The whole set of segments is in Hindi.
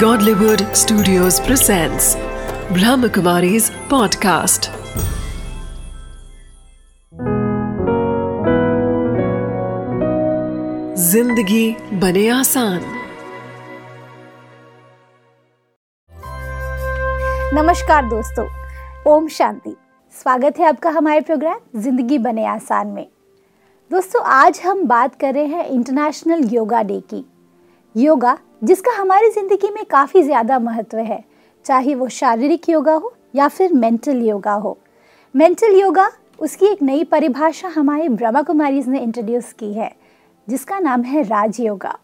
Godlywood Studios presents Brahmakumari's podcast. ज़िंदगी बने आसान। नमस्कार दोस्तों, ओम शांति। स्वागत है आपका हमारे प्रोग्राम ज़िंदगी बने आसान में। दोस्तों, आज हम बात कर रहे हैं इंटरनेशनल योगा डे की। योगा जिसका हमारी ज़िंदगी में काफ़ी ज़्यादा महत्व है चाहे वो शारीरिक योगा हो या फिर मेंटल योगा हो। मेंटल योगा उसकी एक नई परिभाषा हमारे ब्रह्मा कुमारीज ने इंट्रोड्यूस की है जिसका नाम है राज योगा।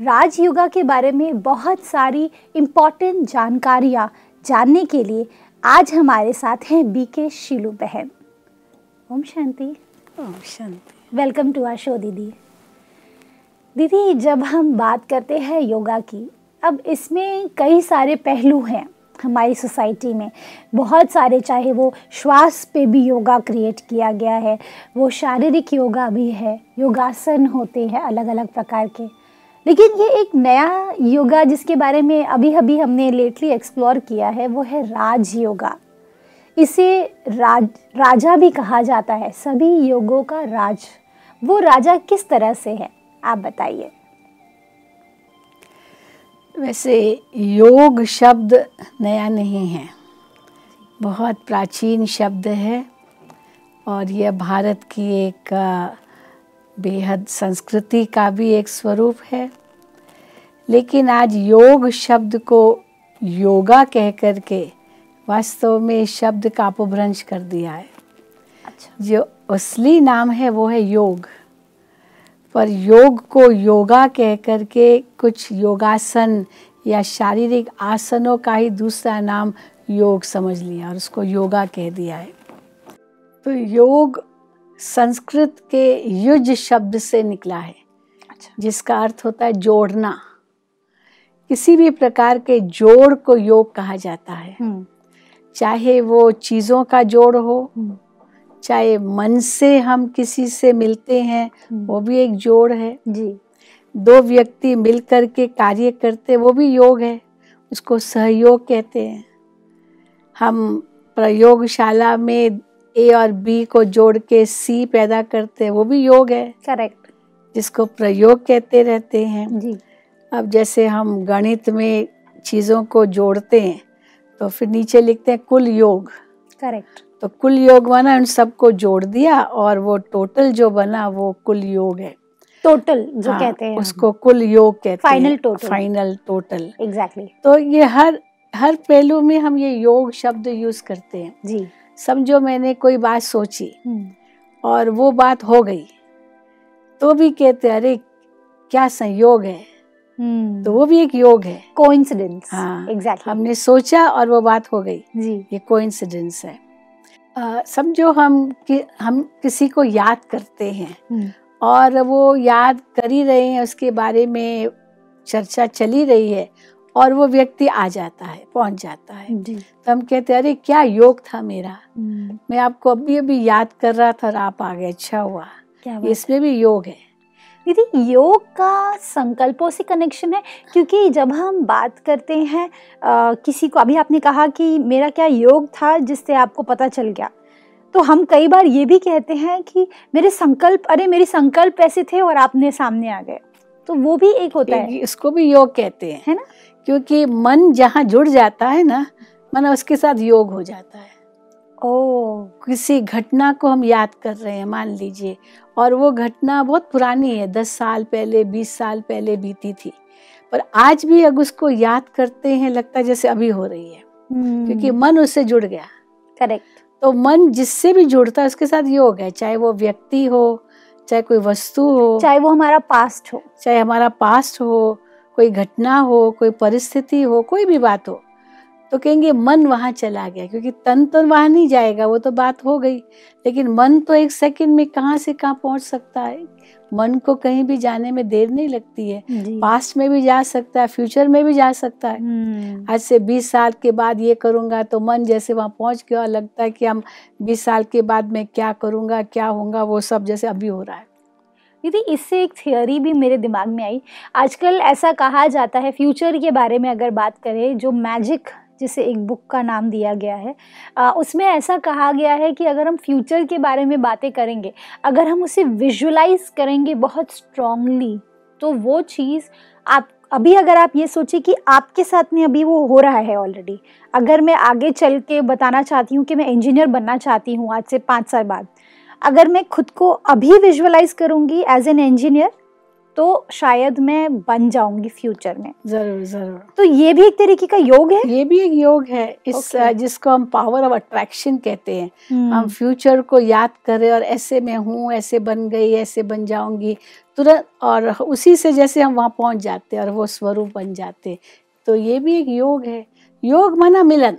राज योगा के बारे में बहुत सारी इंपॉर्टेंट जानकारियाँ जानने के लिए आज हमारे साथ हैं बी के शिलू बहन। ओम शांति। ओम शांति। वेलकम टू आर शो दीदी। दीदी, जब हम बात करते हैं योगा की, अब इसमें कई सारे पहलू हैं हमारी सोसाइटी में। बहुत सारे, चाहे वो श्वास पे भी योगा क्रिएट किया गया है, वो शारीरिक योगा भी है, योगासन होते हैं अलग अलग प्रकार के। लेकिन ये एक नया योगा जिसके बारे में अभी अभी हमने लेटली एक्सप्लोर किया है, वो है राज योगा। इसे राज, राजा भी कहा जाता है, सभी योगों का राज। वो राजा किस तरह से है? आप बताइए। वैसे योग शब्द नया नहीं है। बहुत प्राचीन शब्द है और यह भारत की एक बेहद संस्कृति का भी एक स्वरूप है। लेकिन आज योग शब्द को योगा कह कर के वास्तव में शब्द का अपभ्रंश कर दिया है। अच्छा। जो असली नाम है वो है योग। पर योग को योगा कह कर के कुछ योगासन या शारीरिक आसनों का ही दूसरा नाम योग समझ लिया और उसको योगा कह दिया है तो योग संस्कृत के युज शब्द से निकला है अच्छा जिसका अर्थ होता है जोड़ना किसी भी प्रकार के जोड़ को योग कहा जाता है हम्म। चाहे वो चीज़ों का जोड़ हो हम्म। चाहे मन से हम किसी से मिलते हैं हम्म। वो भी एक जोड़ है। जी। दो व्यक्ति मिल कर के कार्य करते वो भी योग है। उसको सहयोग कहते हैं। हम प्रयोगशाला में ए और बी को जोड़ के सी पैदा करते हैं वो भी योग है। करेक्ट जिसको प्रयोग कहते रहते हैं। जी। अब जैसे हम गणित में चीज़ों को जोड़ते हैं तो फिर नीचे लिखते हैं कुल योग। करेक्ट तो कुल योग बना उन सबको जोड़ दिया और वो टोटल जो बना वो कुल योग है। टोटल जो हाँ, कहते हैं उसको कुल योग कहते final total final total exactly तो ये हर हर पहलू में हम ये योग शब्द यूज़ करते हैं। जी। समझो मैंने कोई बात सोची हम्म। और वो बात हो गई तो भी कहते अरे क्या संयोग है? हम्म। तो वो भी एक योग है। कोइंसिडेंस हाँ एग्जैक्टली हमने सोचा और वो बात हो गई। जी। ये कोइंसिडेंस है। समझो हम कि हम किसी को याद करते हैं हम्म। और वो याद कर ही रहे हैं उसके बारे में चर्चा चली रही है और वो व्यक्ति आ जाता है पहुँच जाता है। तो हम कहते हैं अरे क्या योग था मेरा? हम्म। मैं आपको अभी अभी याद कर रहा था और आप आ गए अच्छा हुआ। इसमें भी योग है। दीदी योग का संकल्पों से कनेक्शन है क्योंकि जब हम बात करते हैं आ, किसी को अभी आपने कहा कि मेरा क्या योग था जिससे आपको पता चल गया। तो हम कई बार ये भी कहते हैं कि मेरे संकल्प अरे मेरे संकल्प ऐसे थे और आपने सामने आ गए। तो वो भी एक होता है। इसको भी योग कहते हैं। है ना? क्योंकि मन जहाँ जुड़ जाता है ना मन उसके साथ योग हो जाता है। ओ किसी घटना को हम याद कर रहे हैं मान लीजिए और वो घटना बहुत पुरानी है दस साल पहले बीस साल पहले बीती थी। पर आज भी अगर उसको याद करते हैं लगता है जैसे अभी हो रही है। hmm. क्योंकि मन उससे जुड़ गया। करेक्ट। तो मन जिससे भी जुड़ता है उसके साथ योग है चाहे वो व्यक्ति हो चाहे कोई वस्तु हो चाहे वो हमारा पास्ट हो। चाहे हमारा पास्ट हो कोई घटना हो कोई परिस्थिति हो कोई भी बात हो तो कहेंगे मन वहाँ चला गया। क्योंकि तन तो वहाँ नहीं जाएगा वो तो बात हो गई। लेकिन मन तो एक सेकंड में कहाँ से कहाँ पहुँच सकता है? मन को कहीं भी जाने में देर नहीं लगती है। पास्ट में भी जा सकता है फ्यूचर में भी जा सकता है। हम्म। आज से बीस साल के बाद ये करूँगा तो मन जैसे वहाँ पहुँच गया लगता है कि हम बीस साल के बाद मैं क्या करूँगा क्या होगा वो सब जैसे अभी हो रहा है। दीदी इससे एक थियोरी भी मेरे दिमाग में आई। आजकल ऐसा कहा जाता है फ्यूचर के बारे में अगर बात करें जो मैजिक जिसे एक बुक का नाम दिया गया है। आ, उसमें ऐसा कहा गया है कि अगर हम फ्यूचर के बारे में बातें करेंगे अगर हम उसे विजुलाइज करेंगे बहुत स्ट्रांगली तो वो चीज़ आप अभी अगर आप ये सोचें कि आपके साथ में अभी वो हो रहा है ऑलरेडी अगर मैं आगे चल के बताना चाहती हूँ कि मैं इंजीनियर बनना चाहती हूँ आज से पाँच साल बाद अगर मैं खुद को अभी विजुअलाइज करूँगी एज एन इंजीनियर तो शायद मैं बन जाऊँगी फ्यूचर में। ज़रूर ज़रूर। तो ये भी एक तरीके का योग है? ये भी एक योग है इस Okay. जिसको हम पावर ऑफ़ अट्रैक्शन कहते हैं। हम्म, हम फ्यूचर को याद करें और ऐसे मैं हूँ ऐसे बन गई ऐसे बन जाऊँगी। तुरंत और उसी से जैसे हम वहाँ पहुँच जाते हैं और वो स्वरूप बन जाते तो ये भी एक योग है। योग माना मिलन।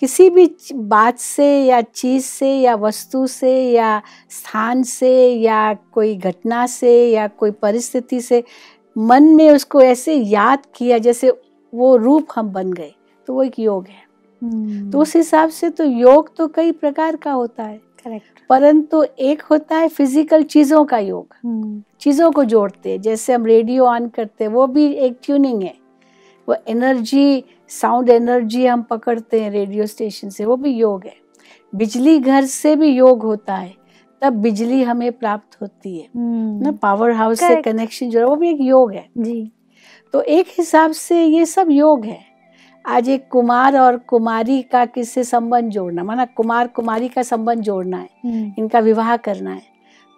किसी भी बात से या चीज़ से या वस्तु से या स्थान से या कोई घटना से या कोई परिस्थिति से मन में उसको ऐसे याद किया जैसे वो रूप हम बन गए तो वो एक योग है। हम्म, तो उस हिसाब से तो योग तो कई प्रकार का होता है। करेक्ट। परंतु एक होता है फ़िज़िकल चीज़ों का योग। हम्म, चीज़ों को जोड़ते हैं जैसे हम रेडियो ऑन करते हैं वो भी एक ट्यूनिंग है। वो एनर्जी साउंड एनर्जी हम पकड़ते हैं रेडियो स्टेशन से वो भी योग है। बिजली घर से भी योग होता है तब बिजली हमें प्राप्त होती है। हम्म, ना पावर हाउस से कनेक्शन जो है वो भी एक योग है। जी। तो एक हिसाब से ये सब योग है। आज एक कुमार और कुमारी का किससे संबंध जोड़ना माना कुमार कुमारी का संबंध जोड़ना है हम्म, इनका विवाह करना है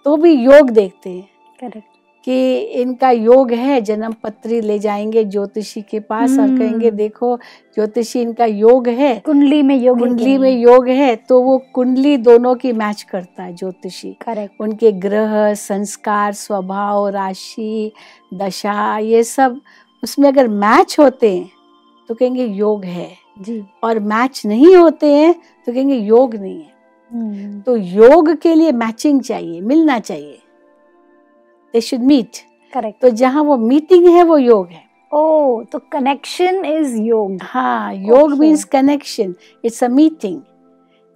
तो भी योग देखते हैं। करेक्ट कि इनका योग है जन्म पत्री ले जाएँगे ज्योतिषी के पास और हम्म। कहेंगे देखो ज्योतिषी इनका योग है कुंडली में योग कुंडली में योग है तो वो कुंडली दोनों की मैच करता है ज्योतिषी। करेक्ट उनके ग्रह संस्कार स्वभाव राशि दशा ये सब उसमें अगर मैच होते हैं तो कहेंगे योग है। जी। और मैच नहीं होते हैं तो कहेंगे योग नहीं है। हम्म, तो योग के लिए मैचिंग चाहिए मिलना चाहिए। दे शुड मीट करेक्ट तो जहाँ वो मीटिंग है वो योग है। ओ तो कनेक्शन इज़ योग। हाँ योग means connection it's a meeting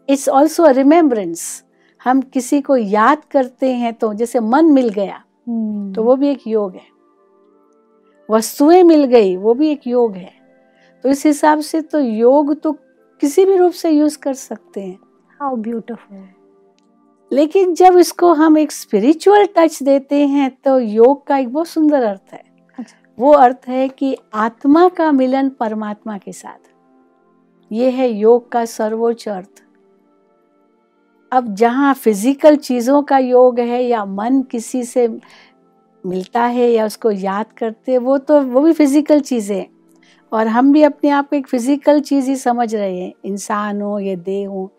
it's also a remembrance हम किसी को याद करते हैं तो जैसे मन मिल गया हम्म, तो वो भी एक योग है। वस्तुएँ मिल गई वो भी एक योग है। तो इस हिसाब से तो योग तो किसी भी रूप से यूज़ कर सकते हैं। हाउ ब्यूटीफुल लेकिन जब इसको हम एक स्पिरिचुअल टच देते हैं तो योग का एक बहुत सुंदर अर्थ है। अच्छा। वो अर्थ है कि आत्मा का मिलन परमात्मा के साथ। ये है योग का सर्वोच्च अर्थ। अब जहाँ फ़िज़िकल चीज़ों का योग है या मन किसी से मिलता है या उसको याद करते वो तो वो भी फ़िज़िकल चीज़ें और हम भी अपने आप को एक फ़िज़िकल चीज़ ही समझ रहे हैं। इंसान हो या देह हो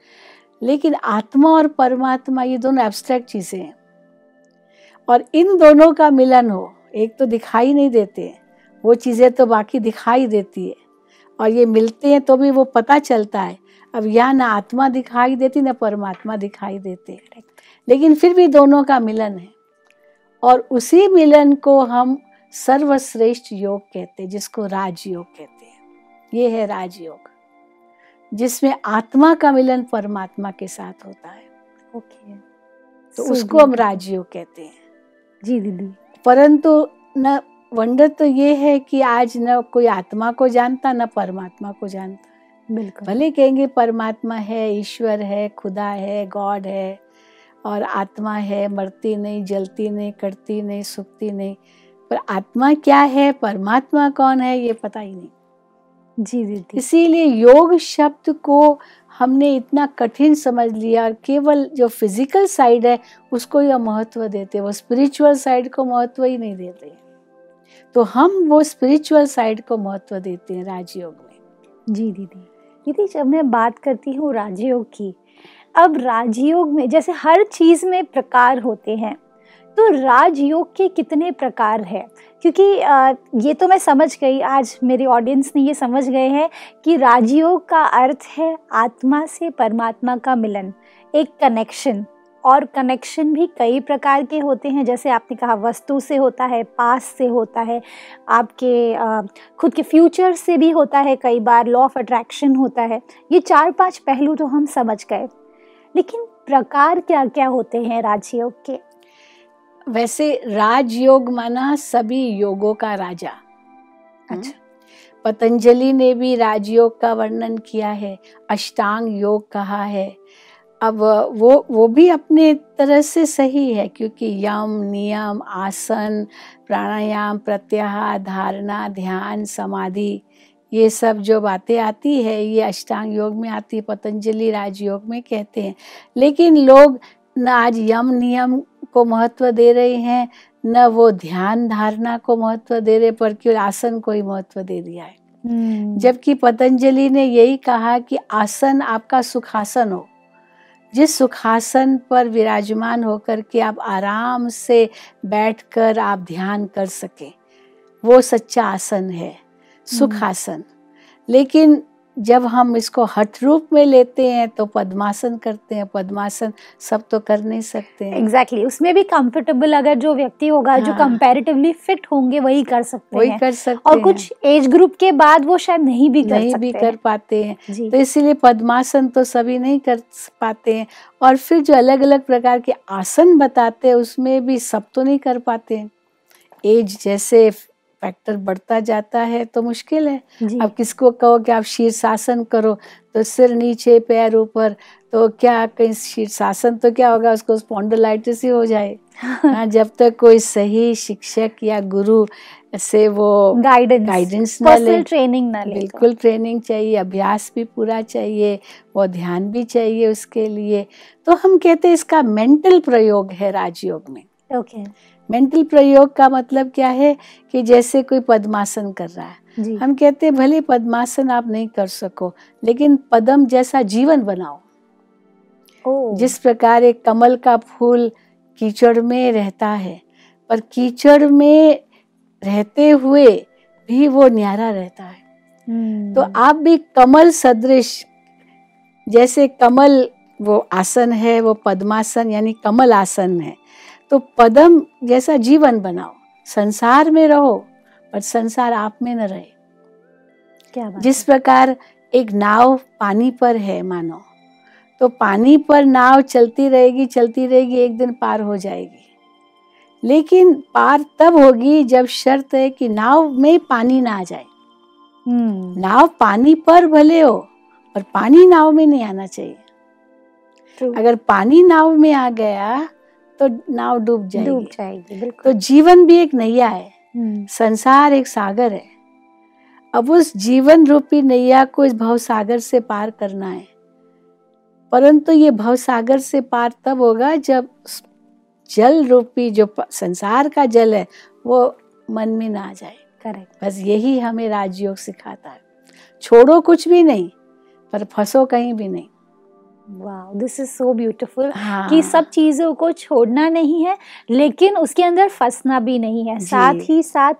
लेकिन आत्मा और परमात्मा ये दोनों एब्स्ट्रैक्ट चीज़ें हैं। और इन दोनों का मिलन हो, एक तो दिखाई नहीं देते, वो चीज़ें तो बाकी दिखाई देती है। और ये मिलते हैं तो भी वो पता चलता है, अब यहाँ ना आत्मा दिखाई देती, ना परमात्मा दिखाई देते। लेकिन फिर भी दोनों का मिलन है। और उसी मिलन को हम सर्वश्रेष्ठ योग कहते हैं, जिसको राजयोग कहते हैं। ये है राजयोग। जिसमें आत्मा का मिलन परमात्मा के साथ होता है। ओके तो उसको हम राजयोग कहते हैं। जी दीदी। परंतु न वंडर तो ये है कि आज न कोई आत्मा को जानता न परमात्मा को जानता। बिल्कुल। भले कहेंगे परमात्मा है ईश्वर है खुदा है गॉड है और आत्मा है मरती नहीं जलती नहीं कटती नहीं सुखती नहीं पर आत्मा क्या है परमात्मा कौन है ये पता ही नहीं। जी दीदी इसीलिए योग शब्द को हमने इतना कठिन समझ लिया केवल जो फ़िज़िकल साइड है उसको ही महत्व देते हैं। वो स्पिरिचुअल साइड को महत्व ही नहीं देते तो हम वो स्पिरिचुअल साइड को महत्व देते हैं राजयोग में। जी दीदी दीदी जब मैं बात करती हूँ राजयोग की अब राजयोग में जैसे हर चीज़ में प्रकार होते हैं तो राजयोग के कितने प्रकार हैं? क्योंकि ये तो मैं समझ गई, आज मेरे ऑडियंस ने ये समझ गए हैं कि राजयोग का अर्थ है आत्मा से परमात्मा का मिलन, एक कनेक्शन और कनेक्शन भी कई प्रकार के होते हैं, जैसे आपने कहा वस्तु से होता है पास से होता है, आपके खुद के फ्यूचर से भी होता है कई बार लॉ ऑफ़ अट्रैक्शन होता है। ये चार पाँच पहलू तो हम समझ गए। लेकिन प्रकार क्या क्या होते हैं राजयोग के? वैसे राजयोग माना सभी योगों का राजा। अच्छा। पतंजलि ने भी राजयोग का वर्णन किया है अष्टांग योग कहा है। अब वो वो भी अपने तरह से सही है क्योंकि यम नियम आसन प्राणायाम प्रत्याहार धारणा ध्यान समाधि ये सब जो बातें आती है ये अष्टांग योग में आती है पतंजलि राजयोग में कहते हैं। लेकिन लोग न आज यम नियम को महत्व दे रहे हैं न वो ध्यान धारणा को महत्व दे रहे पर क्यों आसन को ही महत्व दे दिया है। हम्म, जबकि पतंजलि ने यही कहा कि आसन आपका सुखासन हो। जिस सुखासन पर विराजमान होकर के आप आराम से बैठकर आप ध्यान कर सके वो सच्चा आसन है सुखासन। लेकिन जब हम इसको हठ रूप में लेते हैं तो पद्मासन करते हैं पद्मासन सब तो कर नहीं सकते हैं एग्जैक्टली exactly. उसमें भी कंफर्टेबल अगर जो व्यक्ति होगा हाँ। जो। कंपैरेटिवली फिट होंगे वही कर सकते वही हैं कर सकते और हैं कुछ एज ग्रुप के बाद वो शायद नहीं भी कर नहीं सकते भी कर पाते हैं हैं। तो इसीलिए पद्मासन तो सभी नहीं कर पाते हैं और फिर जो अलग अलग प्रकार के आसन बताते हैं उसमें भी सब तो नहीं कर पाते हैं एज जैसे फैक्टर बढ़ता जाता है तो मुश्किल है। अब किसको कहो कि आप शीर्षासन करो तो सिर नीचे पैर ऊपर तो क्या कहीं शीर्षासन तो क्या होगा उसको स्पॉन्डलाइटिस ही हो जाए। हाँ, जब तक कोई सही शिक्षक या गुरु से वो गाइडेंस गाइडेंस न ले। ट्रेनिंग ना ले बिल्कुल ट्रेनिंग चाहिए अभ्यास भी पूरा चाहिए वो ध्यान भी चाहिए उसके लिए। तो हम कहते हैं इसका मेंटल प्रयोग है राजयोग में। ओके मेंटल प्रयोग का मतलब क्या है कि जैसे कोई पद्मासन कर रहा है। जी। हम कहते हैं भले पद्मासन आप नहीं कर सको लेकिन पद्म जैसा जीवन बनाओ। ओ जिस प्रकार एक कमल का फूल कीचड़ में रहता है पर कीचड़ में रहते हुए भी वो न्यारा रहता है। हम्म, तो आप भी कमल सदृश जैसे कमल वो आसन है वो पद्मासन यानी कमल आसन है तो पदम जैसा जीवन बनाओ। संसार में रहो पर संसार आप में न रहे। क्या बात जिस प्रकार एक नाव पानी पर है मानो तो पानी पर नाव चलती रहेगी चलती रहेगी एक दिन पार हो जाएगी। लेकिन पार तब होगी जब शर्त है कि नाव में पानी ना आ जाए। हम्म। नाव पानी पर भले हो पर पानी नाव में नहीं आना चाहिए। True, अगर पानी नाव में आ गया तो नाव डूब जाएगी। डूब जाएगी बिल्कुल। तो जीवन भी एक नैया है। हम्म, संसार एक सागर है। अब उस जीवन रूपी नैया को इस भव सागर से पार करना है। परंतु ये भव सागर से पार तब होगा जब जल रूपी जो संसार का जल है वो मन में ना आ जाए। करेक्ट। बस यही हमें राजयोग सिखाता है। छोड़ो कुछ भी नहीं पर फंसो कहीं भी नहीं। Wow this is so beautiful हाँ। कि सब चीज़ों को छोड़ना नहीं है लेकिन उसके अंदर फंसना भी नहीं है। साथ ही साथ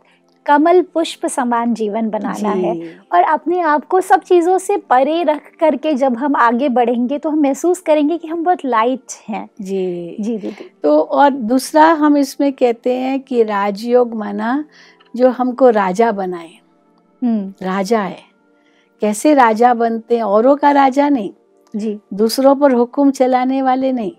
कमल पुष्प समान जीवन बनाना है और अपने आप को सब चीज़ों से परे रख करके जब हम आगे बढ़ेंगे तो हम महसूस करेंगे कि हम बहुत लाइट हैं। जी। जी दीदी। तो और दूसरा हम इसमें कहते हैं कि राजयोग माना जो हमको राजा बनाए। हम्म। राजा है। कैसे राजा बनते हैं? औरों का राजा नहीं। जी। दूसरों पर हुक्म चलाने वाले नहीं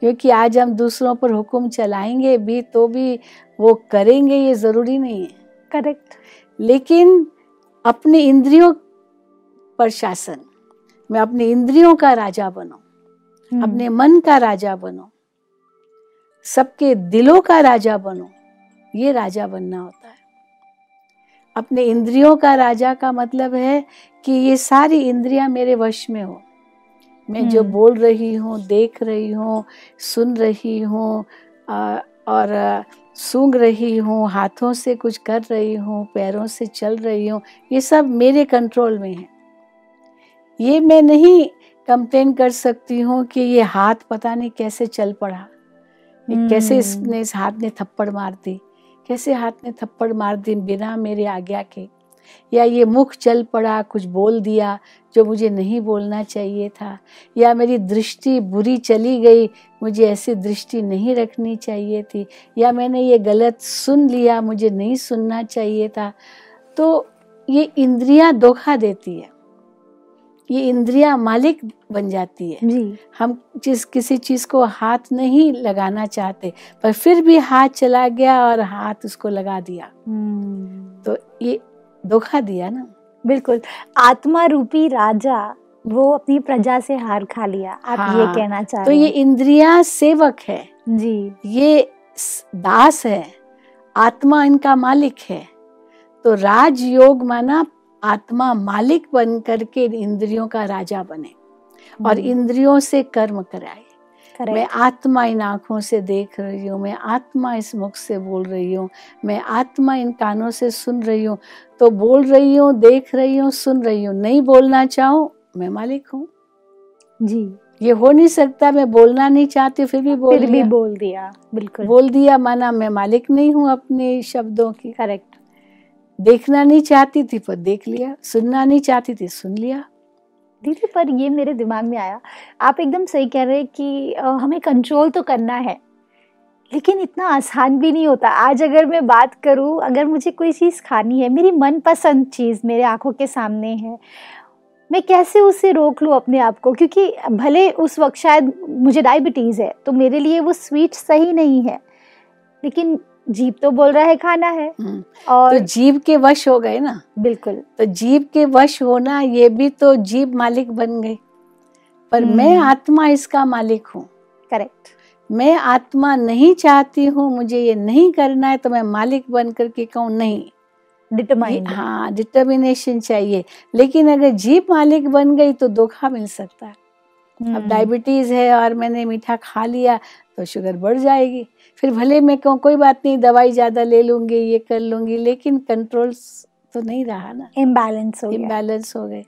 क्योंकि आज हम दूसरों पर हुक्म चलाएँगे भी तो भी वो करेंगे ये ज़रूरी नहीं है। करेक्ट। लेकिन अपने इंद्रियों पर शासन मैं अपने इंद्रियों का राजा बनूं अपने मन का राजा बनो सबके दिलों का राजा बनो ये राजा बनना होता है। अपने इंद्रियों का राजा का मतलब है कि ये सारी इंद्रियाँ मेरे वश में हो। मैं जो हम्म। बोल रही हूँ देख रही हूँ सुन रही हूँ और सूंघ रही हूँ हाथों से कुछ कर रही हूँ पैरों से चल रही हूँ ये सब मेरे कंट्रोल में है ये मैं नहीं कंप्लेन कर सकती हूँ कि ये हाथ पता नहीं कैसे चल पड़ा ये कैसे हम्म। इसने इस हाथ ने थप्पड़ मार दी कैसे हाथ ने थप्पड़ मार दी बिना मेरे आज्ञा के या ये मुख चल पड़ा कुछ बोल दिया जो मुझे नहीं बोलना चाहिए था या मेरी दृष्टि बुरी चली गई मुझे ऐसी दृष्टि नहीं रखनी चाहिए थी या मैंने ये गलत सुन लिया मुझे नहीं सुनना चाहिए था। तो ये इंद्रियाँ धोखा देती है। ये इंद्रियाँ मालिक बन जाती है। जी। हम जिस किसी चीज़ को हाथ नहीं लगाना चाहते पर फिर भी हाथ चला गया और हाथ उसको लगा दिया। हम्म, तो ये धोखा दिया ना? बिल्कुल। आत्मा रूपी राजा वो अपनी प्रजा से हार खा लिया। आप हाँ, ये हाँ, कहना चाह तो ये इंद्रिया सेवक है। जी। ये दास है। आत्मा इनका मालिक है। तो राजयोग माना आत्मा मालिक बन करके इंद्रियों का राजा बने। और इंद्रियों से कर्म कराए। Correct. मैं आत्मा इन आँखों से देख रही हूँ मैं आत्मा इस मुख से बोल रही हूँ मैं आत्मा इन कानों से सुन रही हूँ तो बोल रही हूँ देख रही हूँ सुन रही हूँ नहीं बोलना चाहूँ मैं मालिक हूँ। जी। ये हो नहीं सकता मैं बोलना नहीं चाहती फिर भी बोल फिर भी बोल दिया बिल्कुल। बोल दिया माना मैं मालिक नहीं हूँ अपने शब्दों की। करेक्ट देखना नहीं चाहती थी पर देख लिया सुनना नहीं चाहती थी सुन लिया। दीदी पर ये मेरे दिमाग में आया। आप एकदम सही कह रहे हैं कि हमें कंट्रोल तो करना है, लेकिन इतना आसान भी नहीं होता। आज अगर मैं बात करूँ, अगर मुझे कोई चीज़ खानी है, मेरी मनपसंद चीज़ मेरे आँखों के सामने है, मैं कैसे उसे रोक लूँ अपने आप को? क्योंकि भले उस वक्त शायद मुझे डायबिटीज़ है तो मेरे लिए वो स्वीट सही नहीं है। लेकिन जीप तो बोल रहा है खाना है। हम्म, और तो जीव के वश हो गए ना? बिल्कुल। तो जीव के वश होना ये भी तो जीव मालिक बन गए पर हम्म। मैं आत्मा इसका मालिक हूँ। करेक्ट। मैं आत्मा नहीं चाहती हूँ मुझे ये नहीं करना है तो मैं मालिक बन करके कहूँ नहीं। डिटरमाइंड हाँ डिटर्मिनेशन चाहिए। लेकिन अगर जीप मालिक बन गई तो धोखा मिल सकता है। हम्म। अब डायबिटीज़ है और मैंने मीठा खा लिया तो शुगर बढ़ जाएगी। फिर भले मैं कहूँ कोई बात नहीं दवाई ज़्यादा ले लूँगी ये कर लूँगी लेकिन कंट्रोल तो नहीं रहा ना। इम्बैलेंस हो इम्बैलेंस हो गए।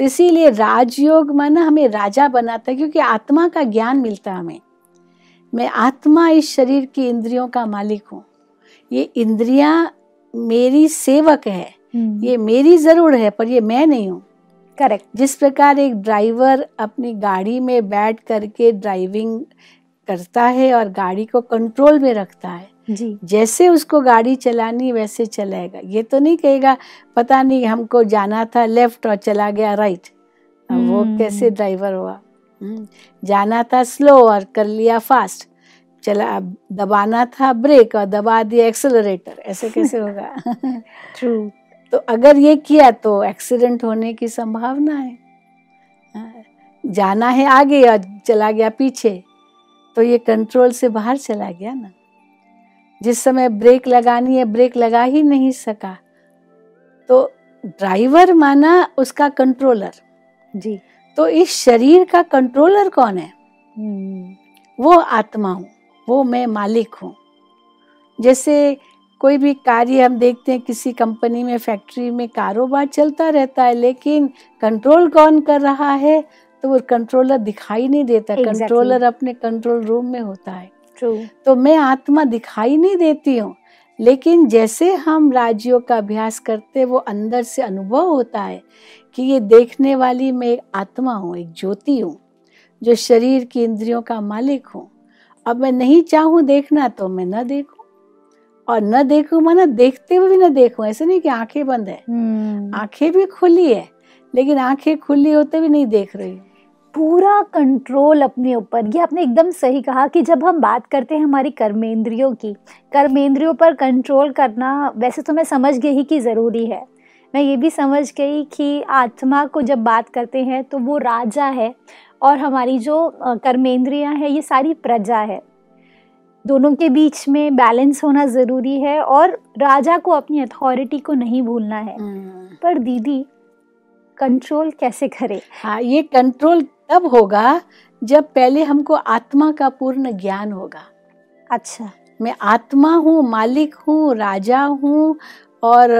तो इसीलिए राजयोग माना हमें राजा बनाता है क्योंकि आत्मा का ज्ञान मिलता है हमें। मैं आत्मा इस शरीर की इंद्रियों का मालिक हूँ। ये इंद्रियाँ मेरी सेवक है। हम्म, ये मेरी ज़रूर है पर ये मैं नहीं हूँ। करेक्ट जिस प्रकार एक ड्राइवर अपनी गाड़ी में बैठ करके ड्राइविंग करता है और गाड़ी को कंट्रोल में रखता है जी। जैसे उसको गाड़ी चलानी वैसे चलाएगा ये तो नहीं कहेगा पता नहीं हमको जाना था लेफ़्ट और चला गया राइट वो हम्म। कैसे ड्राइवर हुआ? हम्म, जाना था स्लो और कर लिया फास्ट चला दबाना था ब्रेक और दबा दिया एक्सेलरेटर ऐसे कैसे होगा? ट्रू तो अगर ये किया तो एक्सीडेंट होने की संभावना है। जाना है आगे या चला गया पीछे तो ये कंट्रोल से बाहर चला गया ना। जिस समय ब्रेक लगानी है ब्रेक लगा ही नहीं सका। तो ड्राइवर माना उसका कंट्रोलर जी। तो इस शरीर का कंट्रोलर कौन है? हम्म, वो आत्मा हूँ वो मैं मालिक हूँ। जैसे कोई भी कार्य हम देखते हैं किसी कंपनी में फैक्ट्री में कारोबार चलता रहता है लेकिन कंट्रोल कौन कर रहा है? तो वो कंट्रोलर दिखाई नहीं देता Exactly. कंट्रोलर अपने कंट्रोल रूम में होता है। ट्रू तो मैं आत्मा दिखाई नहीं देती हूँ लेकिन जैसे हम राज्यों का अभ्यास करते वो अंदर से अनुभव होता है कि ये देखने वाली मैं एक आत्मा हूँ एक ज्योति हूँ जो शरीर की इंद्रियों का मालिक हूँ। अब मैं नहीं चाहूँ देखना तो मैं न देखूँ। और न देखूँ माना देखते हुए भी न देखूँ। ऐसे नहीं कि आँखें बंद है। हम्म, आँखें भी खुली है लेकिन आँखें खुली होते भी नहीं देख रही। पूरा कंट्रोल अपने ऊपर। ये आपने एकदम सही कहा कि जब हम बात करते हैं हमारी कर्मेंद्रियों की कर्मेंद्रियों पर कंट्रोल करना वैसे तो मैं समझ गई कि ज़रूरी है। मैं ये भी समझ गई कि आत्मा को जब बात करते हैं तो वो राजा है और हमारी जो कर्मेंद्रियाँ हैं ये सारी प्रजा है। दोनों के बीच में बैलेंस होना ज़रूरी है और राजा को अपनी अथॉरिटी को नहीं भूलना है। पर दीदी कंट्रोल कैसे करे? हाँ ये कंट्रोल तब होगा जब पहले हमको आत्मा का पूर्ण ज्ञान होगा। अच्छा। मैं आत्मा हूँ मालिक हूँ राजा हूँ और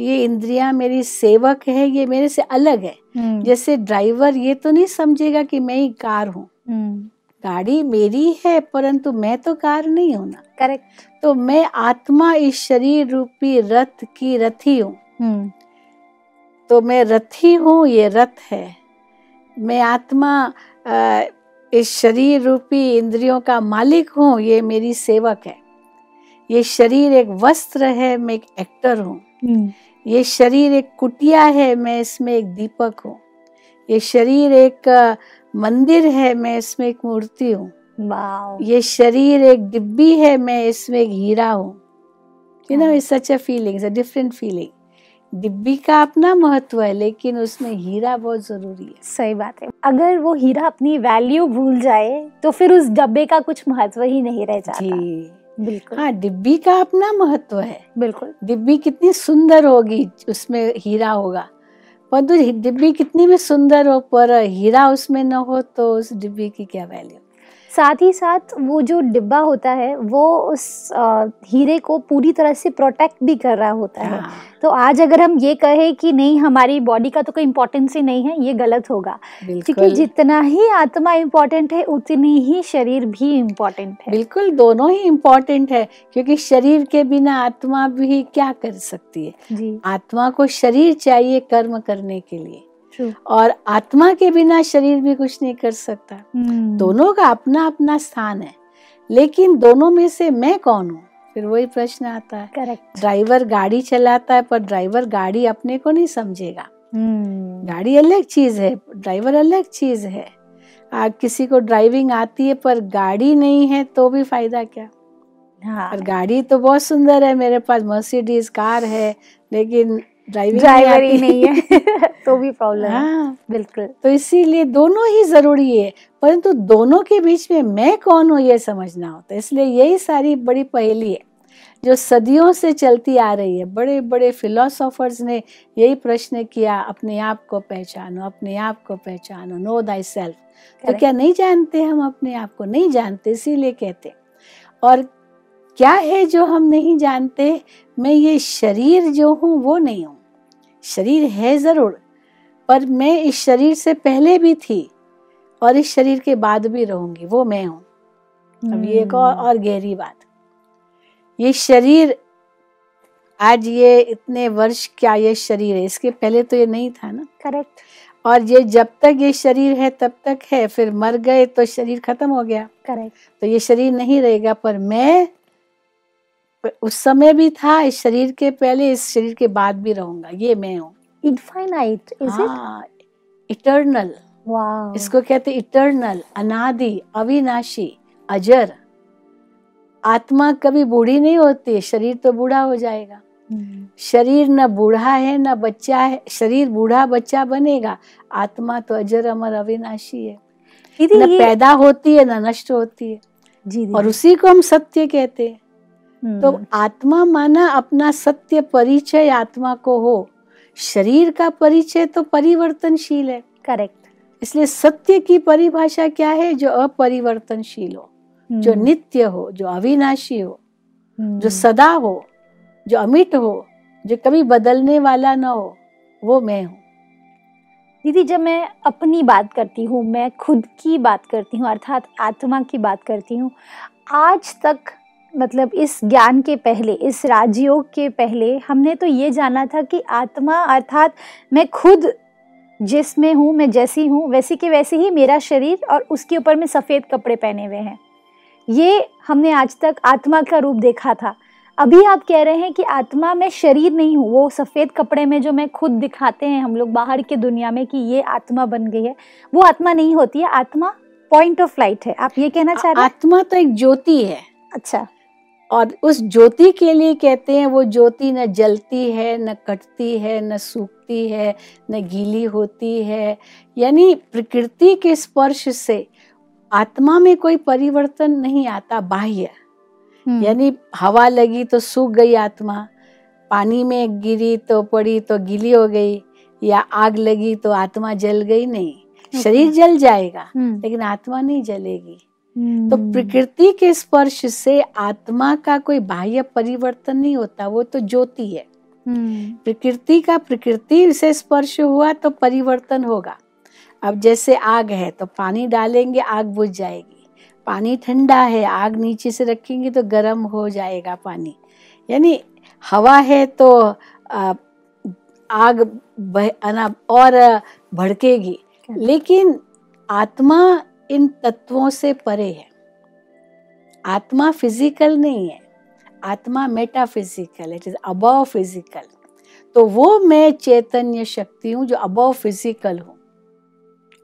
ये इंद्रियाँ मेरी सेवक है ये मेरे से अलग है। हम्म, जैसे ड्राइवर ये तो नहीं समझेगा कि मैं ही कार हूँ। हम्म, गाड़ी मेरी है परंतु मैं तो कार नहीं हूँ ना। करेक्ट तो मैं आत्मा इस शरीर रूपी रथ की रथी हूँ। हम्म। तो मैं रथी हूँ ये रथ है। मैं आत्मा इस शरीर रूपी इंद्रियों का मालिक हूँ ये मेरी सेवक है। ये शरीर एक वस्त्र है मैं एक एक्टर हूँ। हम्म, ये शरीर एक कुटिया है मैं इसमें एक दीपक हूँ। ये शरीर एक मंदिर है मैं इसमें एक मूर्ति हूँ। ये शरीर एक डिब्बी है मैं इसमें एक हीरा हूँ। You know it's such a feeling a different feeling डिब्बी का अपना महत्व है लेकिन उसमें हीरा बहुत ज़रूरी है। सही बात है। अगर वो हीरा अपनी वैल्यू भूल जाए तो फिर उस डब्बे का कुछ महत्व ही नहीं रह जाता। जी। बिल्कुल। हाँ डिब्बी का अपना महत्व है। बिल्कुल। डिब्बी कितनी सुंदर होगी उसमें हीरा होगा। परंतु डिब्बी कितनी भी सुंदर हो, पर हीरा उसमें न हो तो उस डिब्बी की क्या वैल्यू साथ ही साथ वो जो डिब्बा होता है वो उस हीरे को पूरी तरह से प्रोटेक्ट भी कर रहा होता है। हाँ, तो आज अगर हम ये कहें कि नहीं हमारी बॉडी का तो कोई इम्पोर्टेंस ही नहीं है ये गलत होगा। क्योंकि जितना ही आत्मा इम्पोर्टेंट है उतनी ही शरीर भी इम्पोर्टेंट है। बिल्कुल दोनों ही इम्पोर्टेंट है क्योंकि शरीर के बिना आत्मा भी क्या कर सकती है? जी। आत्मा को शरीर चाहिए कर्म करने के लिए। और आत्मा के बिना शरीर भी कुछ नहीं कर सकता। दोनों का अपना अपना स्थान है लेकिन दोनों में से मैं कौन हूँ? फिर वही प्रश्न आता है। करेक्ट ड्राइवर गाड़ी चलाता है पर ड्राइवर गाड़ी अपने को नहीं समझेगा। गाड़ी अलग चीज़ है ड्राइवर अलग चीज़ है। आप किसी को ड्राइविंग आती है पर गाड़ी नहीं है तो भी फ़ायदा क्या? हाँ। और गाड़ी तो बहुत सुंदर है मेरे पास मर्सिडीज कार है लेकिन ड्राइविंग ड्राइवर ही नहीं है। तो भी प्रॉब्लम है। बिल्कुल। तो इसीलिए दोनों ही ज़रूरी है परंतु दोनों के बीच में मैं कौन हूँ ये समझना होता है। इसलिए यही सारी बड़ी पहेली है जो सदियों से चलती आ रही है। बड़े बड़े फिलोसोफर्स ने यही प्रश्न किया अपने आप को पहचानो अपने आप को पहचानो नो दाई सेल्फ तो क्या नहीं जानते हम? अपने आप को नहीं जानते इसीलिए कहते और क्या है जो हम नहीं जानते? मैं ये शरीर जो हूँ वो नहीं हूँ। शरीर है ज़रूर पर मैं इस शरीर से पहले भी थी और इस शरीर के बाद भी रहूँगी वो मैं हूँ। अब ये एक और, और गहरी बात। ये शरीर आज ये इतने वर्ष क्या ये शरीर है? इसके पहले तो ये नहीं था ना? करेक्ट और ये जब तक ये शरीर है तब तक है फिर मर गए तो शरीर खत्म हो गया। करेक्ट तो ये शरीर नहीं रहेगा पर मैं उस समय भी था इस शरीर के पहले इस शरीर के बाद भी रहूँगा ये मैं हूँ। Infinite is it eternal wow इसको कहते इटर्नल अनादि अविनाशी अजर. आत्मा कभी बूढ़ी नहीं होती शरीर तो बूढ़ा हो जाएगा. शरीर न बूढ़ा है न बच्चा है शरीर बूढ़ा बच्चा बनेगा. आत्मा तो अजर अमर अविनाशी है. न पैदा होती है न नष्ट होती है. जी और उसी को हम सत्य कहते हैं. हम्म, तो आत्मा माना अपना सत्य परिचय आत्मा को हो. शरीर का परिचय तो परिवर्तनशील है। करेक्ट इसलिए सत्य की परिभाषा क्या है? जो अपरिवर्तनशील हो जो नित्य हो जो अविनाशी हो जो सदा हो जो अमिट हो जो कभी बदलने वाला ना हो वो मैं हूँ। दीदी जब मैं अपनी बात करती हूँ मैं खुद की बात करती हूँ अर्थात आत्मा की बात करती हूँ आज तक मतलब इस ज्ञान के पहले इस राजयोग के पहले हमने तो ये जाना था कि आत्मा अर्थात मैं खुद जिसमें हूँ मैं जैसी हूँ वैसी के वैसे ही मेरा शरीर और उसके ऊपर में सफ़ेद कपड़े पहने हुए हैं। ये हमने आज तक आत्मा का रूप देखा था। अभी आप कह रहे हैं कि आत्मा में शरीर नहीं हूँ वो सफ़ेद कपड़े में जो मैं खुद दिखाते हैं हम लोग बाहर के दुनिया में कि ये आत्मा बन गई है वो आत्मा नहीं होती है आत्मा पॉइंट ऑफ़ लाइट है। आप ये कहना चाह रहे हैं? आत्मा तो एक ज्योति है। अच्छा। और उस ज्योति के लिए कहते हैं वो ज्योति न जलती है न कटती है न सूखती है न गीली होती है। यानी प्रकृति के स्पर्श से आत्मा में कोई परिवर्तन नहीं आता बाह्य। हम्म, यानी हवा लगी तो सूख गई आत्मा पानी में गिरी तो पड़ी तो गीली हो गई या आग लगी तो आत्मा जल गई नहीं। शरीर जल जाएगा हम्म, लेकिन आत्मा नहीं जलेगी। हम्म, तो प्रकृति के स्पर्श से आत्मा का कोई बाह्य परिवर्तन नहीं होता वो तो ज्योति है। हम्म, प्रकृति का प्रकृति से स्पर्श हुआ तो परिवर्तन होगा। अब जैसे आग है तो पानी डालेंगे आग बुझ जाएगी। पानी ठंडा है आग नीचे से रखेंगे तो गर्म हो जाएगा पानी। यानी हवा है तो आग बह, और भड़केगी। लेकिन आत्मा इन तत्वों से परे है। आत्मा फ़िज़िकल नहीं है। आत्मा metaphysical it is above physical तो वो मैं चैतन्य शक्ति हूँ जो अबव फ़िज़िकल हूँ।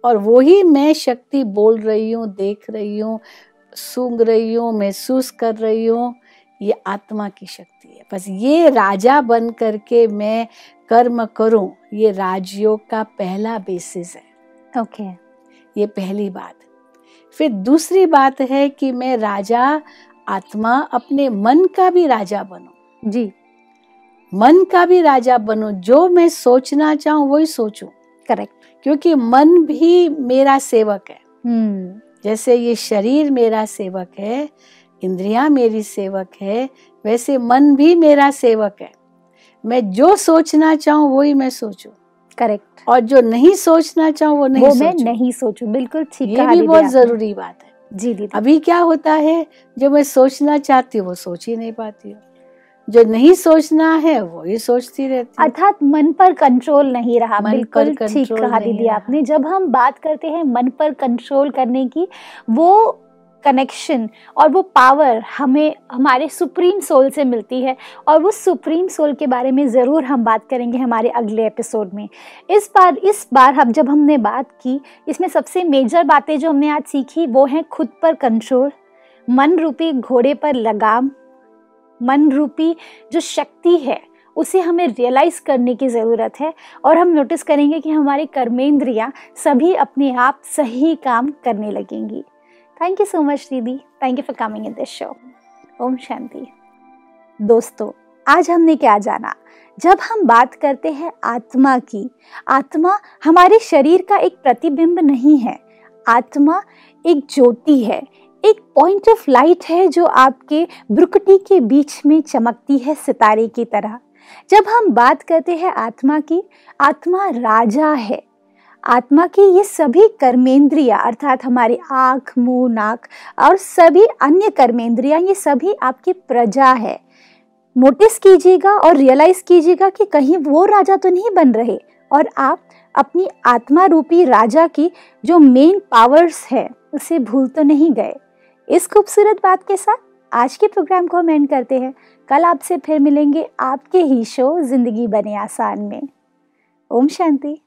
और वही मैं शक्ति बोल रही हूँ देख रही हूँ सूंघ रही हूँ महसूस कर रही हूँ ये आत्मा की शक्ति है। बस ये राजा बन करके मैं कर्म करूँ ये राजयोग का पहला बेसिस है। Okay okay. ये पहली बात। फिर दूसरी बात है कि मैं राजा आत्मा अपने मन का भी राजा बनूं। जी। मन का भी राजा बनूं जो मैं सोचना चाहूँ वही सोचूं। करेक्ट क्योंकि मन भी मेरा सेवक है। हम्म। जैसे ये शरीर मेरा सेवक है इंद्रियाँ मेरी सेवक है वैसे मन भी मेरा सेवक है। मैं जो सोचना चाहूँ वही मैं सोचूं। करेक्ट और जो नहीं सोचना चाहूँ वो नहीं वो मैं नहीं सोचूं। बिल्कुल ठीक ये भी बहुत ज़रूरी बात है। जी दीदी। अभी क्या होता है जो मैं सोचना चाहती हूँ वो सोच ही नहीं पाती हूँ। जो नहीं सोचना है वो ही सोचती रहती हूँ। अर्थात मन पर कंट्रोल नहीं रहा। मन बिल्कुल ठीक कहा दीदी आपने। जब हम बात करते हैं मन पर कंट्रोल करने की वो कनेक्शन और वो पावर हमें, हमारे सुप्रीम सोल से मिलती है और वो सुप्रीम सोल के बारे में ज़रूर हम बात करेंगे हमारे अगले एपिसोड में। इस बार इस बार हम, जब हमने बात की, इसमें सबसे मेजर बातें जो हमने आज सीखी, वो हैं खुद पर कंट्रोल मन रूपी घोड़े पर लगाम, मन रूपी जो शक्ति है, उसे हमें रियलाइज़ करने की ज़रूरत है और हम नोटिस करेंगे कि हमारी कर्मेंद्रियाँ सभी अपने आप सही काम करने लगेंगी। थैंक यू सो मच दीदी thank you for coming in this show ओम शांति दोस्तों, आज हमने क्या जाना? जब हम बात करते हैं आत्मा की, आत्मा हमारे शरीर का एक प्रतिबिंब नहीं है। आत्मा एक ज्योति है। एक पॉइंट ऑफ़ लाइट है जो आपके ब्रुकटी के बीच में चमकती है सितारे की तरह। जब हम बात करते हैं आत्मा की, आत्मा राजा है। आत्मा की ये सभी कर्मेंद्रिया, अर्थात हमारी आँख, मुँह, नाक और सभी अन्य कर्मेंद्रिया, ये सभी आपकी प्रजा है। नोटिस कीजिएगा और रियलाइज़ कीजिएगा कि कहीं वो राजा तो नहीं बन रहे और आप अपनी आत्मा रूपी राजा की जो मेन पावर्स है, उसे भूल तो नहीं गए। इस खूबसूरत बात के साथ आज के प्रोग्राम को हम एंड करते हैं। कल आपसे फिर मिलेंगे आपके ही शो ज़िंदगी बने आसान में। ओम शांति।